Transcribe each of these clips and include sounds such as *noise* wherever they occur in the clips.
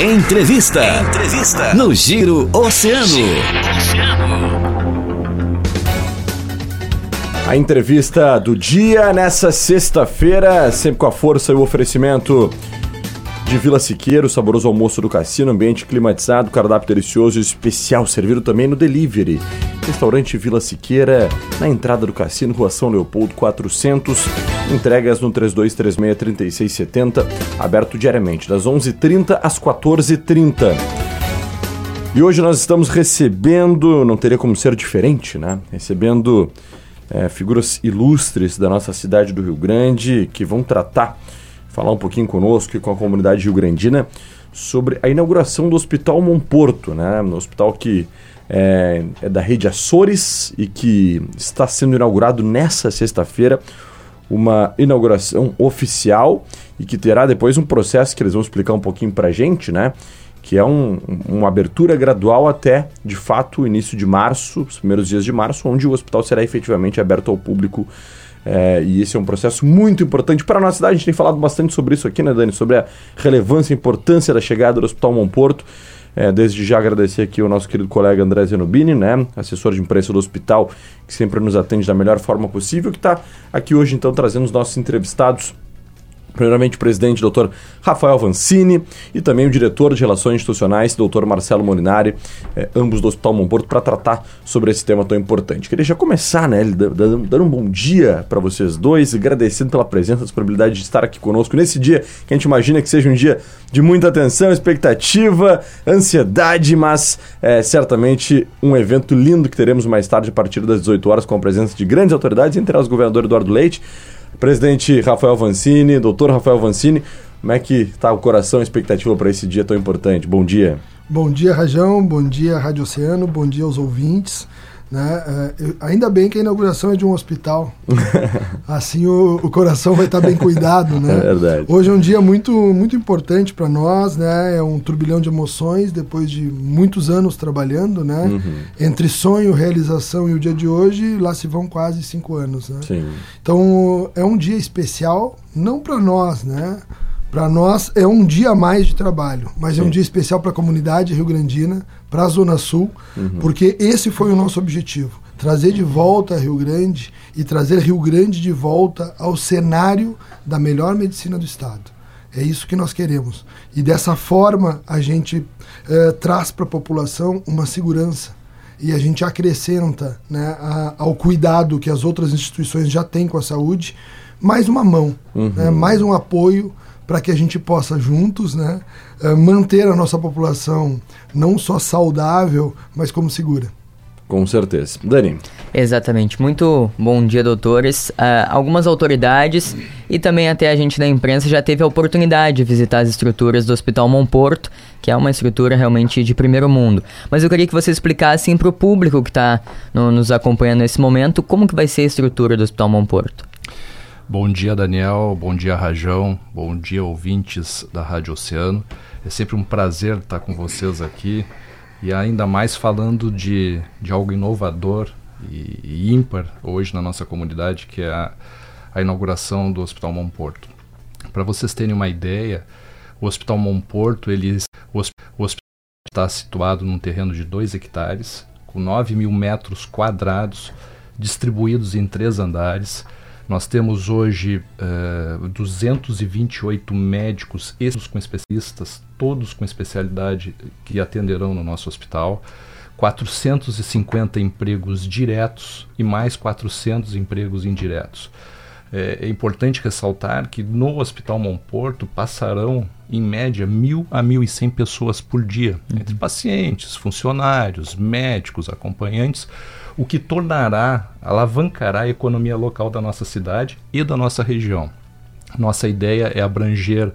Entrevista. Entrevista. No Giro Oceano. A entrevista do dia nessa sexta-feira, sempre com a força e o oferecimento de Vila Siqueiro, saboroso almoço do cassino, ambiente climatizado, cardápio delicioso e especial, servido também no delivery. Restaurante Vila Siqueira, na entrada do cassino, Rua São Leopoldo 400. Entregas no 3236-3670, aberto diariamente, das 11h30 às 14h30. E hoje nós estamos recebendo, não teria como ser diferente, né? Recebendo é, figuras ilustres da nossa cidade do Rio Grande que vão tratar, falar um pouquinho conosco e com a comunidade rio-grandina sobre a inauguração do Hospital Monporto, né? Um hospital que é, é da rede Açores e que está sendo inaugurado nessa sexta-feira uma inauguração oficial e que terá depois um processo que eles vão explicar um pouquinho para a gente, né? Que é um, uma abertura gradual até, de fato, o início de março, os primeiros dias de março, onde o hospital será efetivamente aberto ao público. É, e esse é um processo muito importante para a nossa cidade. A gente tem falado bastante sobre isso aqui, né, Dani? Sobre a relevância e importância da chegada do Hospital Monporto. É, desde já agradecer aqui o nosso querido colega André Zenobini, né, assessor de imprensa do hospital, que sempre nos atende da melhor forma possível, que está aqui hoje então trazendo os nossos entrevistados Primeiramente, o presidente, doutor Rafael Vancini, e também o diretor de Relações Institucionais, doutor Marcelo Molinari, eh, ambos do Hospital Monporto, para tratar sobre esse tema tão importante. Queria já começar, né, dando um bom dia para vocês dois, agradecendo pela presença, a disponibilidade de estar aqui conosco nesse dia que a gente imagina que seja um dia de muita atenção, expectativa, ansiedade, mas é, certamente um evento lindo que teremos mais tarde, a partir das 18 horas, com a presença de grandes autoridades, entre elas o governador Eduardo Leite, Presidente Rafael Vancini, doutor Rafael Vancini, como é que está o coração a expectativa para esse dia tão importante? Bom dia. Bom dia, Rajão. Bom dia, Rádio Oceano. Bom dia aos ouvintes. Né? É, ainda bem que a inauguração é de um hospital. *laughs* assim o, o, coração vai estar bem cuidado. Né? É verdade. Hoje é um dia muito, muito importante para nós. Né? É um turbilhão de emoções depois de muitos anos trabalhando. Né? Uhum. Entre sonho, realização e o dia de hoje, lá se vão quase cinco anos. Né? Sim. Então é um dia especial, não para nós, né? Para nós é um dia a mais de trabalho, mas Sim. é um dia especial para a comunidade rio-grandina, para a Zona Sul, uhum. porque esse foi o nosso objetivo: trazer de volta Rio Grande e trazer Rio Grande de volta ao cenário da melhor medicina do Estado. É isso que nós queremos. E dessa forma a gente eh, traz para a população uma segurança e a gente acrescenta né, a, ao cuidado que as outras instituições já têm com a saúde mais uma mão, uhum. né, mais um apoio para que a gente possa juntos né, eh, manter a nossa população não só saudável, mas como segura. Com certeza. Dani. Exatamente. Muito bom dia, doutores. Uh, algumas autoridades e também até a gente da imprensa já teve a oportunidade de visitar as estruturas do Hospital Monporto, que é uma estrutura realmente de primeiro mundo. Mas eu queria que você explicasse para o público que está no, nos acompanhando nesse momento como que vai ser a estrutura do Hospital Monporto. Bom dia, Daniel. Bom dia, Rajão. Bom dia, ouvintes da Rádio Oceano. É sempre um prazer estar com vocês aqui e ainda mais falando de, de algo inovador e, e ímpar hoje na nossa comunidade, que é a, a inauguração do Hospital Monporto. Para vocês terem uma ideia, o Hospital Monporto ele, o, o hospital está situado num terreno de 2 hectares, com 9 mil metros quadrados, distribuídos em três andares nós temos hoje uh, eh, 228 médicos, esses com especialistas, todos com especialidade que atenderão no nosso hospital. 450 empregos diretos e mais 400 empregos indiretos. É, é, importante ressaltar que no Hospital Monporto passarão, em média, mil a mil e cem pessoas por dia, uhum. entre pacientes, funcionários, médicos, acompanhantes, o que tornará, alavancará a economia local da nossa cidade e da nossa região. Nossa ideia é abranger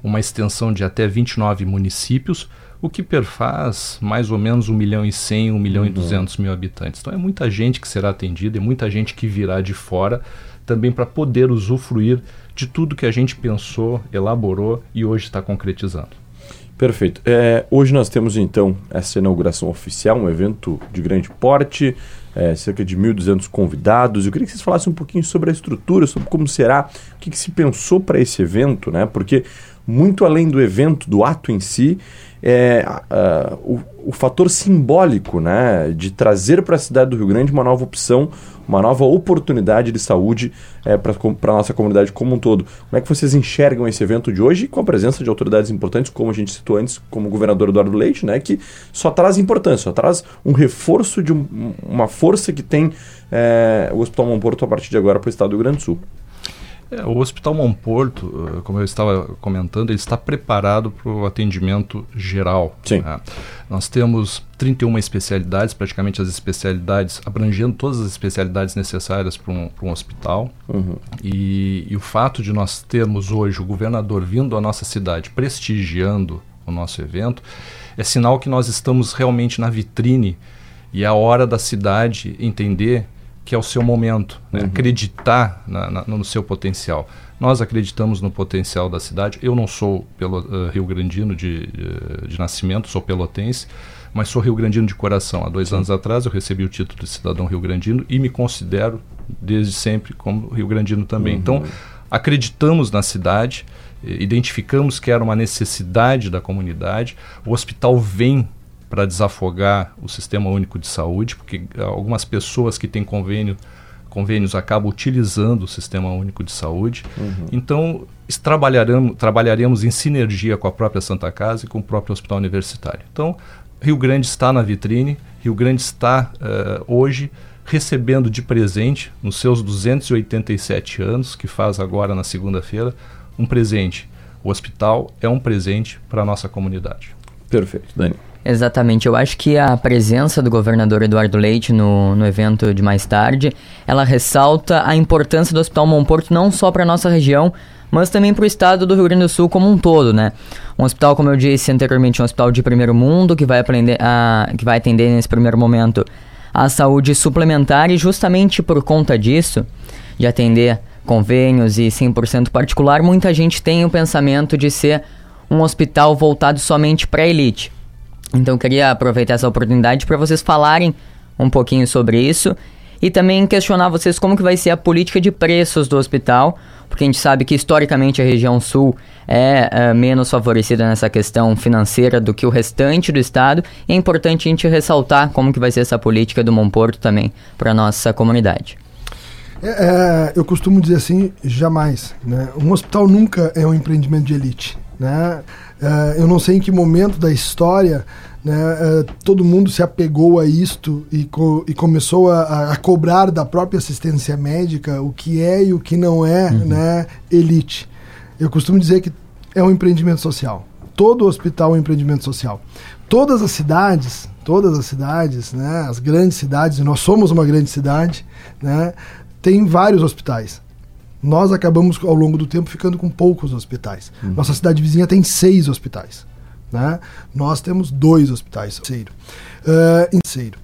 uma extensão de até 29 municípios, o que perfaz mais ou menos 1 milhão e 100, 1 milhão uhum. e 200 mil habitantes. Então é muita gente que será atendida, é muita gente que virá de fora também para poder usufruir de tudo que a gente pensou, elaborou e hoje está concretizando. Perfeito. É, hoje nós temos então essa inauguração oficial, um evento de grande porte, é, cerca de 1.200 convidados. Eu queria que vocês falassem um pouquinho sobre a estrutura, sobre como será, o que, que se pensou para esse evento, né? Porque muito além do evento, do ato em si, é, uh, o, o, fator simbólico né, de trazer para a cidade do Rio Grande uma nova opção, uma nova oportunidade de saúde é, para a nossa comunidade como um todo. Como é que vocês enxergam esse evento de hoje com a presença de autoridades importantes, como a gente citou antes, como o governador Eduardo Leite, né, que só traz importância, só traz um reforço de um, uma força que tem é, o Hospital Monporto a partir de agora para o estado do Rio Grande do Sul? É, o Hospital Monporto, eh, como eu estava comentando, ele está preparado para o atendimento geral. Sim. Né? Nós temos 31 especialidades, praticamente as especialidades, abrangendo todas as especialidades necessárias para um, um hospital. Uhum. E, e o fato de nós termos hoje o governador vindo à nossa cidade prestigiando o nosso evento é sinal que nós estamos realmente na vitrine e é a hora da cidade entender que é o seu momento, né? uhum. acreditar na, na, no seu potencial. Nós acreditamos no potencial da cidade. Eu não sou pelo, uh, Rio Grandino de, uh, de nascimento, sou pelotense, mas sou Rio Grandino de coração. Há dois Sim. anos atrás eu recebi o título de cidadão Rio Grandino e me considero desde sempre como Rio Grandino também. Uhum. Então, acreditamos na cidade, identificamos que era uma necessidade da comunidade. O hospital vem para desafogar o Sistema Único de Saúde, porque algumas pessoas que têm convênio, convênios acabam utilizando o Sistema Único de Saúde. Uhum. Então, trabalharemos, trabalharemos em sinergia com a própria Santa Casa e com o próprio Hospital Universitário. Então, Rio Grande está na vitrine, Rio Grande está uh, hoje recebendo de presente, nos seus 287 anos, que faz agora na segunda-feira, um presente. O hospital é um presente para a nossa comunidade. Perfeito, Dani. Exatamente, eu acho que a presença do governador Eduardo Leite no, no evento de mais tarde, ela ressalta a importância do Hospital Monporto não só para nossa região, mas também para o estado do Rio Grande do Sul como um todo, né? Um hospital, como eu disse anteriormente, um hospital de primeiro mundo que vai, aprender a, que vai atender nesse primeiro momento a saúde suplementar e justamente por conta disso, de atender convênios e 100% particular, muita gente tem o pensamento de ser um hospital voltado somente para elite. Então eu queria aproveitar essa oportunidade para vocês falarem um pouquinho sobre isso e também questionar vocês como que vai ser a política de preços do hospital, porque a gente sabe que historicamente a região sul é, é menos favorecida nessa questão financeira do que o restante do estado. E é importante a gente ressaltar como que vai ser essa política do Monporto também para nossa comunidade. É, é, eu costumo dizer assim, jamais. Né? Um hospital nunca é um empreendimento de elite. Né? Uh, eu não sei em que momento da história né, uh, todo mundo se apegou a isto e, co e começou a, a, cobrar da própria assistência médica o que é e o que não é uhum. né, elite. Eu costumo dizer que é um empreendimento social. Todo hospital é um empreendimento social. Todas as cidades, todas as cidades, né, as grandes cidades, e nós somos uma grande cidade, né, tem vários hospitais. Nós acabamos, ao longo do tempo, ficando com poucos hospitais. Uhum. Nossa cidade vizinha tem seis hospitais. Né? Nós temos dois hospitais. Uh, em Seiro.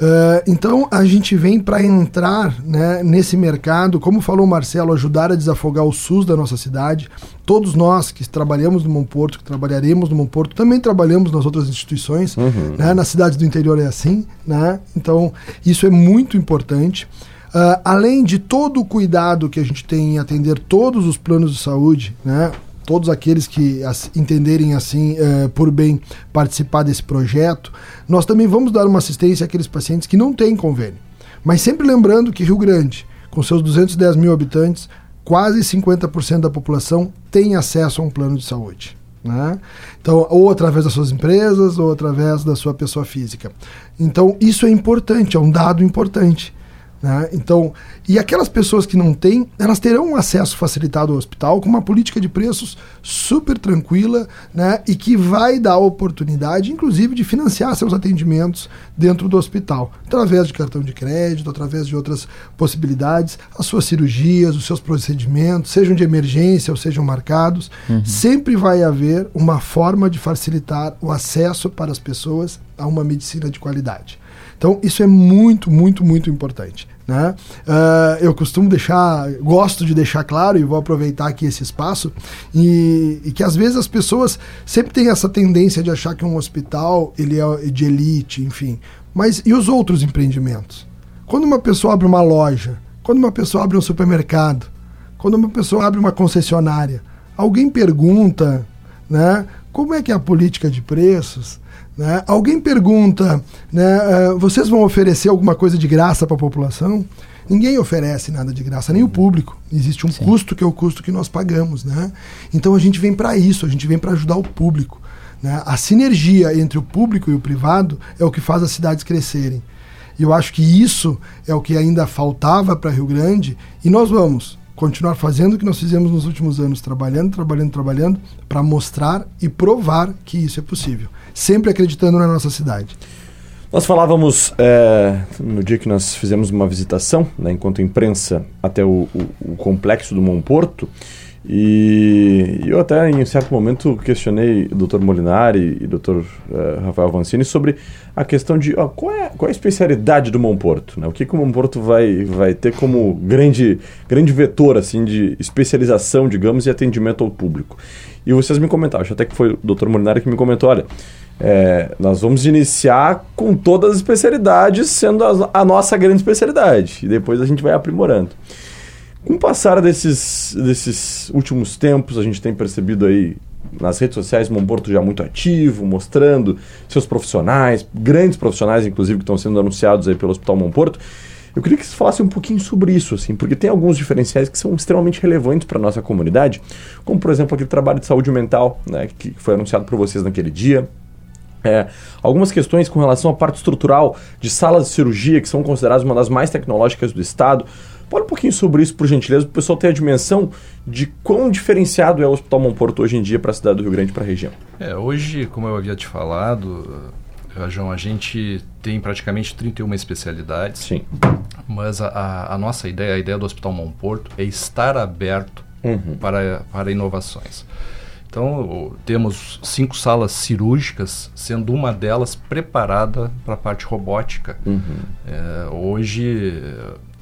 Uh, então a gente vem para entrar né, nesse mercado, como falou o Marcelo, ajudar a desafogar o SUS da nossa cidade. Todos nós que trabalhamos no Monporto, que trabalharemos no Monporto, também trabalhamos nas outras instituições. Uhum. Né, na cidade do interior é assim. Né? Então isso é muito importante. Uh, além de todo o cuidado que a gente tem em atender todos os planos de saúde, né? todos aqueles que as, entenderem assim uh, por bem participar desse projeto, nós também vamos dar uma assistência àqueles pacientes que não têm convênio. Mas sempre lembrando que Rio Grande, com seus 210 mil habitantes, quase 50% da população tem acesso a um plano de saúde. Né? Então, ou através das suas empresas, ou através da sua pessoa física. Então, isso é importante, é um dado importante. Né? Então, e aquelas pessoas que não têm, elas terão um acesso facilitado ao hospital com uma política de preços super tranquila né? e que vai dar a oportunidade, inclusive, de financiar seus atendimentos dentro do hospital, através de cartão de crédito, através de outras possibilidades, as suas cirurgias, os seus procedimentos, sejam de emergência ou sejam marcados, uhum. sempre vai haver uma forma de facilitar o acesso para as pessoas a uma medicina de qualidade. Então, isso é muito, muito, muito importante. Né? Uh, eu costumo deixar, gosto de deixar claro, e vou aproveitar aqui esse espaço, e, e, que às vezes as pessoas sempre têm essa tendência de achar que um hospital ele é de elite, enfim. Mas e os outros empreendimentos? Quando uma pessoa abre uma loja, quando uma pessoa abre um supermercado, quando uma pessoa abre uma concessionária, Alguém pergunta, né? Como é que é a política de preços? Né? Alguém pergunta, né, uh, vocês vão oferecer alguma coisa de graça para a população? Ninguém oferece nada de graça, nem o público. Existe um Sim. custo que é o custo que nós pagamos, né? Então a gente vem para isso, a gente vem para ajudar o público. Né? A sinergia entre o público e o privado é o que faz as cidades crescerem. E eu acho que isso é o que ainda faltava para Rio Grande e nós vamos continuar fazendo o que nós fizemos nos últimos anos, trabalhando, trabalhando, trabalhando, para mostrar e provar que isso é possível. Sempre acreditando na nossa cidade. Nós falávamos é, no dia que nós fizemos uma visitação, né, enquanto imprensa, até o, o, o complexo do Mont Porto, e eu até em certo momento questionei o Dr. Molinari e o Dr. Uh, Rafael Vancini sobre a questão de ó, qual, é, qual é a especialidade do Monporto, né? O que, que o Monporto vai, vai ter como grande, grande vetor assim de especialização, digamos, e atendimento ao público. E vocês me comentaram, acho até que foi o Dr. Molinari que me comentou, olha, é, nós vamos iniciar com todas as especialidades sendo a, a nossa grande especialidade e depois a gente vai aprimorando. Com o passar desses, desses últimos tempos, a gente tem percebido aí nas redes sociais Momporto já muito ativo, mostrando seus profissionais, grandes profissionais, inclusive, que estão sendo anunciados aí pelo Hospital Momporto. Eu queria que você falasse um pouquinho sobre isso, assim, porque tem alguns diferenciais que são extremamente relevantes para a nossa comunidade, como, por exemplo, aquele trabalho de saúde mental, né, que foi anunciado por vocês naquele dia, é, algumas questões com relação à parte estrutural de salas de cirurgia, que são consideradas uma das mais tecnológicas do Estado. Fala um pouquinho sobre isso, por gentileza, para o pessoal ter a dimensão de quão diferenciado é o Hospital Monporto hoje em dia para a cidade do Rio Grande e para a região. É, hoje, como eu havia te falado, João, a gente tem praticamente 31 especialidades. Sim. Mas a, a nossa ideia, a ideia do Hospital Monporto é estar aberto uhum. para, para inovações. Então, temos cinco salas cirúrgicas, sendo uma delas preparada para a parte robótica. Uhum. É, hoje,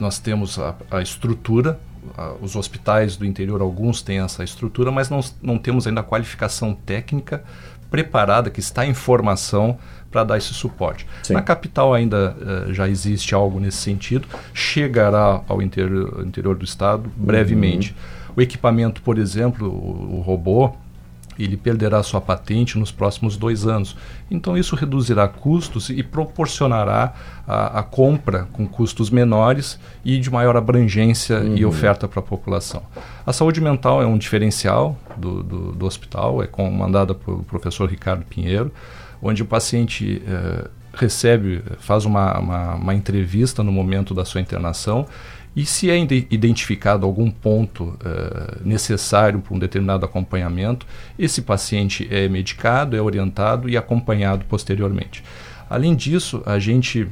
nós temos a, a estrutura, a, os hospitais do interior, alguns têm essa estrutura, mas não, não temos ainda a qualificação técnica preparada, que está em formação para dar esse suporte. Sim. Na capital ainda uh, já existe algo nesse sentido, chegará ao interior, interior do estado brevemente. Uhum. O equipamento, por exemplo, o, o robô, ele perderá sua patente nos próximos dois anos. Então, isso reduzirá custos e proporcionará a, a compra com custos menores e de maior abrangência uhum. e oferta para a população. A saúde mental é um diferencial do, do, do hospital, é comandada pelo professor Ricardo Pinheiro, onde o paciente. Eh, recebe, faz uma, uma, uma entrevista no momento da sua internação e se é identificado algum ponto uh, necessário para um determinado acompanhamento, esse paciente é medicado, é orientado e acompanhado posteriormente. Além disso, a gente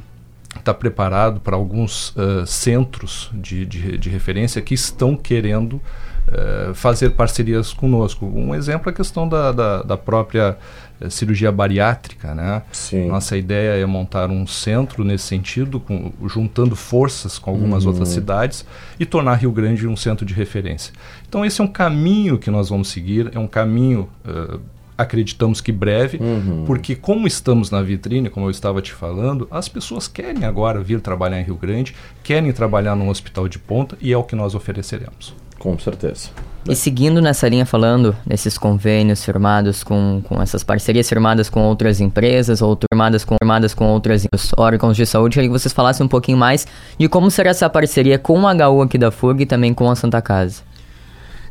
está preparado para alguns uh, centros de, de, de, referência que estão querendo uh, fazer parcerias conosco. Um exemplo é a questão da, da, da própria eh, cirurgia bariátrica, né? Sim. Nossa ideia é montar um centro nesse sentido, com, juntando forças com algumas uhum. outras cidades e tornar Rio Grande um centro de referência. Então esse é um caminho que nós vamos seguir, é um caminho uh, acreditamos que breve, uhum. porque como estamos na vitrine, como eu estava te falando, as pessoas querem agora vir trabalhar em Rio Grande, querem trabalhar num hospital de ponta e é o que nós ofereceremos. Com certeza. E seguindo nessa linha falando desses convênios firmados com, com essas parcerias firmadas com outras empresas ou firmadas com, firmadas com outros órgãos de saúde, queria que vocês falassem um pouquinho mais de como será essa parceria com a HU aqui da FURG e também com a Santa Casa.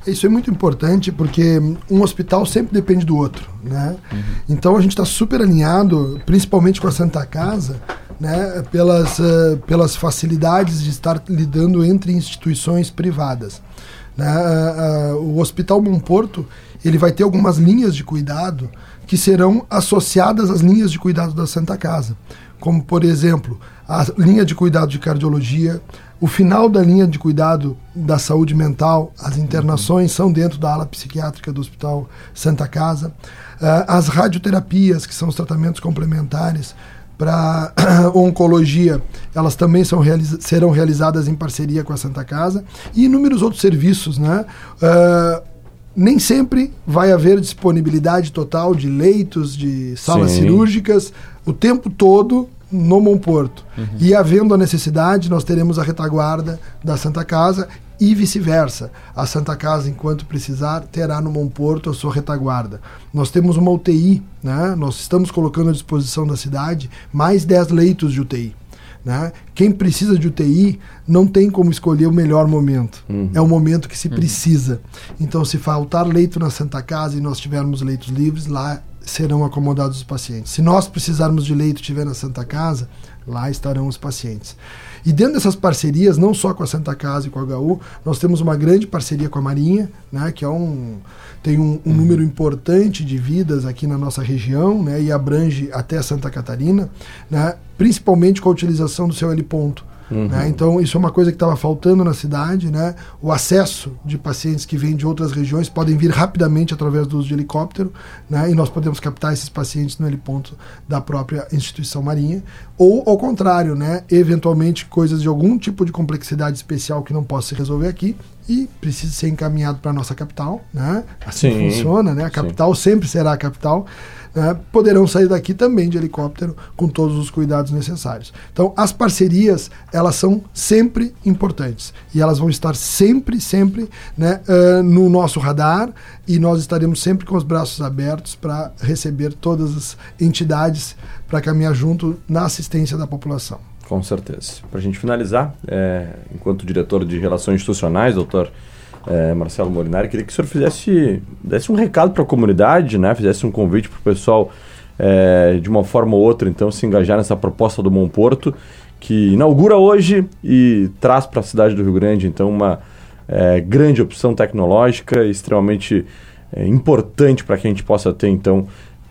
Isso é muito importante porque um hospital sempre depende do outro, né? Uhum. Então a gente está super alinhado, principalmente com a Santa Casa, né? Pelas, uh, pelas facilidades de estar lidando entre instituições privadas. Né? O Hospital Monporto ele vai ter algumas linhas de cuidado que serão associadas às linhas de cuidado da Santa Casa, como por exemplo a linha de cuidado de cardiologia, o final da linha de cuidado da saúde mental, as internações são dentro da ala psiquiátrica do Hospital Santa Casa. Uh, as radioterapias, que são os tratamentos complementares para *clears throat* oncologia, elas também são realiza serão realizadas em parceria com a Santa Casa. E inúmeros outros serviços, né? Uh, nem sempre vai haver disponibilidade total de leitos, de salas Sim. cirúrgicas, o tempo todo no Monporto. Uhum. E havendo a necessidade, nós teremos a retaguarda da Santa Casa e vice-versa. A Santa Casa, enquanto precisar, terá no Monporto a sua retaguarda. Nós temos uma UTI, né? nós estamos colocando à disposição da cidade mais 10 leitos de UTI. Né? Quem precisa de UTI não tem como escolher o melhor momento. Uhum. É o momento que se uhum. precisa. Então, se faltar leito na Santa Casa e nós tivermos leitos livres, lá serão acomodados os pacientes. Se nós precisarmos de leito tiver na Santa Casa, lá estarão os pacientes. E dentro dessas parcerias, não só com a Santa Casa e com a HU, nós temos uma grande parceria com a Marinha, né, que é um, tem um, um número importante de vidas aqui na nossa região né, e abrange até Santa Catarina, né, principalmente com a utilização do seu heliponto. Uhum. Né? Então, isso é uma coisa que estava faltando na cidade. Né? O acesso de pacientes que vêm de outras regiões podem vir rapidamente através do uso de helicóptero, né? e nós podemos captar esses pacientes no heliponto da própria instituição marinha. Ou, ao contrário, né? eventualmente coisas de algum tipo de complexidade especial que não possa se resolver aqui, e precisa ser encaminhado para a nossa capital. Né? Assim Sim. funciona, né? a capital Sim. sempre será a capital né, poderão sair daqui também de helicóptero com todos os cuidados necessários. Então, as parcerias, elas são sempre importantes e elas vão estar sempre, sempre né, uh, no nosso radar e nós estaremos sempre com os braços abertos para receber todas as entidades para caminhar junto na assistência da população. Com certeza. Para a gente finalizar, é, enquanto diretor de Relações Institucionais, doutor é, Marcelo Molinari, queria que o senhor fizesse desse um recado para a comunidade, né? fizesse um convite para o pessoal, é, de uma forma ou outra, então, se engajar nessa proposta do Bom Porto, que inaugura hoje e traz para a cidade do Rio Grande, então, uma é, grande opção tecnológica, extremamente é, importante para que a gente possa ter, então,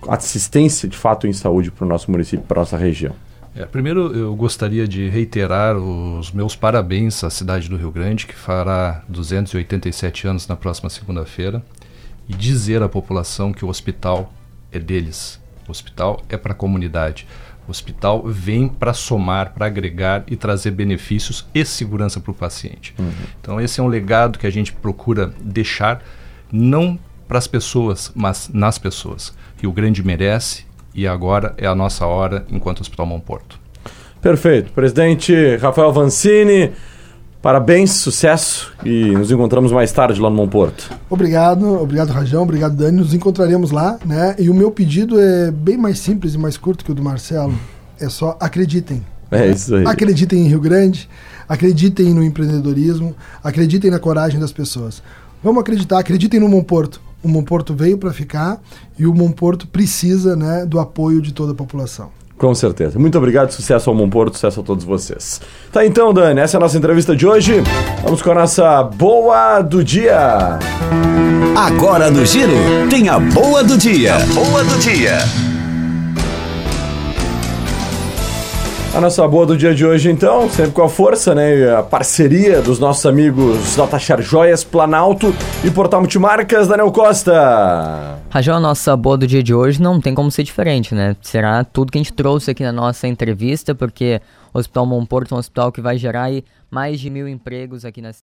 assistência de fato em saúde para o nosso município, para a nossa região. É, primeiro, eu gostaria de reiterar os meus parabéns à cidade do Rio Grande, que fará 287 anos na próxima segunda-feira, e dizer à população que o hospital é deles. O hospital é para a comunidade. O hospital vem para somar, para agregar e trazer benefícios e segurança para o paciente. Uhum. Então, esse é um legado que a gente procura deixar, não para as pessoas, mas nas pessoas. Rio Grande merece e agora é a nossa hora enquanto Hospital Monporto. Perfeito. Presidente Rafael Vancini, parabéns, sucesso e nos encontramos mais tarde lá no Monporto. Obrigado, obrigado Rajão, obrigado Dani, nos encontraremos lá, né? E o meu pedido é bem mais simples e mais curto que o do Marcelo, é só acreditem. É isso aí. Acreditem em Rio Grande, acreditem no empreendedorismo, acreditem na coragem das pessoas. Vamos acreditar, acreditem no Monporto o Monporto veio para ficar e o Monporto precisa né, do apoio de toda a população. Com certeza. Muito obrigado, sucesso ao Monporto, sucesso a todos vocês. Tá então, Dani, essa é a nossa entrevista de hoje. Vamos com a nossa boa do dia. Agora no Giro, tem a boa do dia. A boa do dia. A nossa boa do dia de hoje, então, sempre com a força, né? A parceria dos nossos amigos da Tachar Joias, Planalto e Portal Multimarcas, Daniel Costa. Rajão, a nossa boa do dia de hoje não tem como ser diferente, né? Será tudo que a gente trouxe aqui na nossa entrevista, porque o Hospital Monporto é um hospital que vai gerar mais de mil empregos aqui na cidade.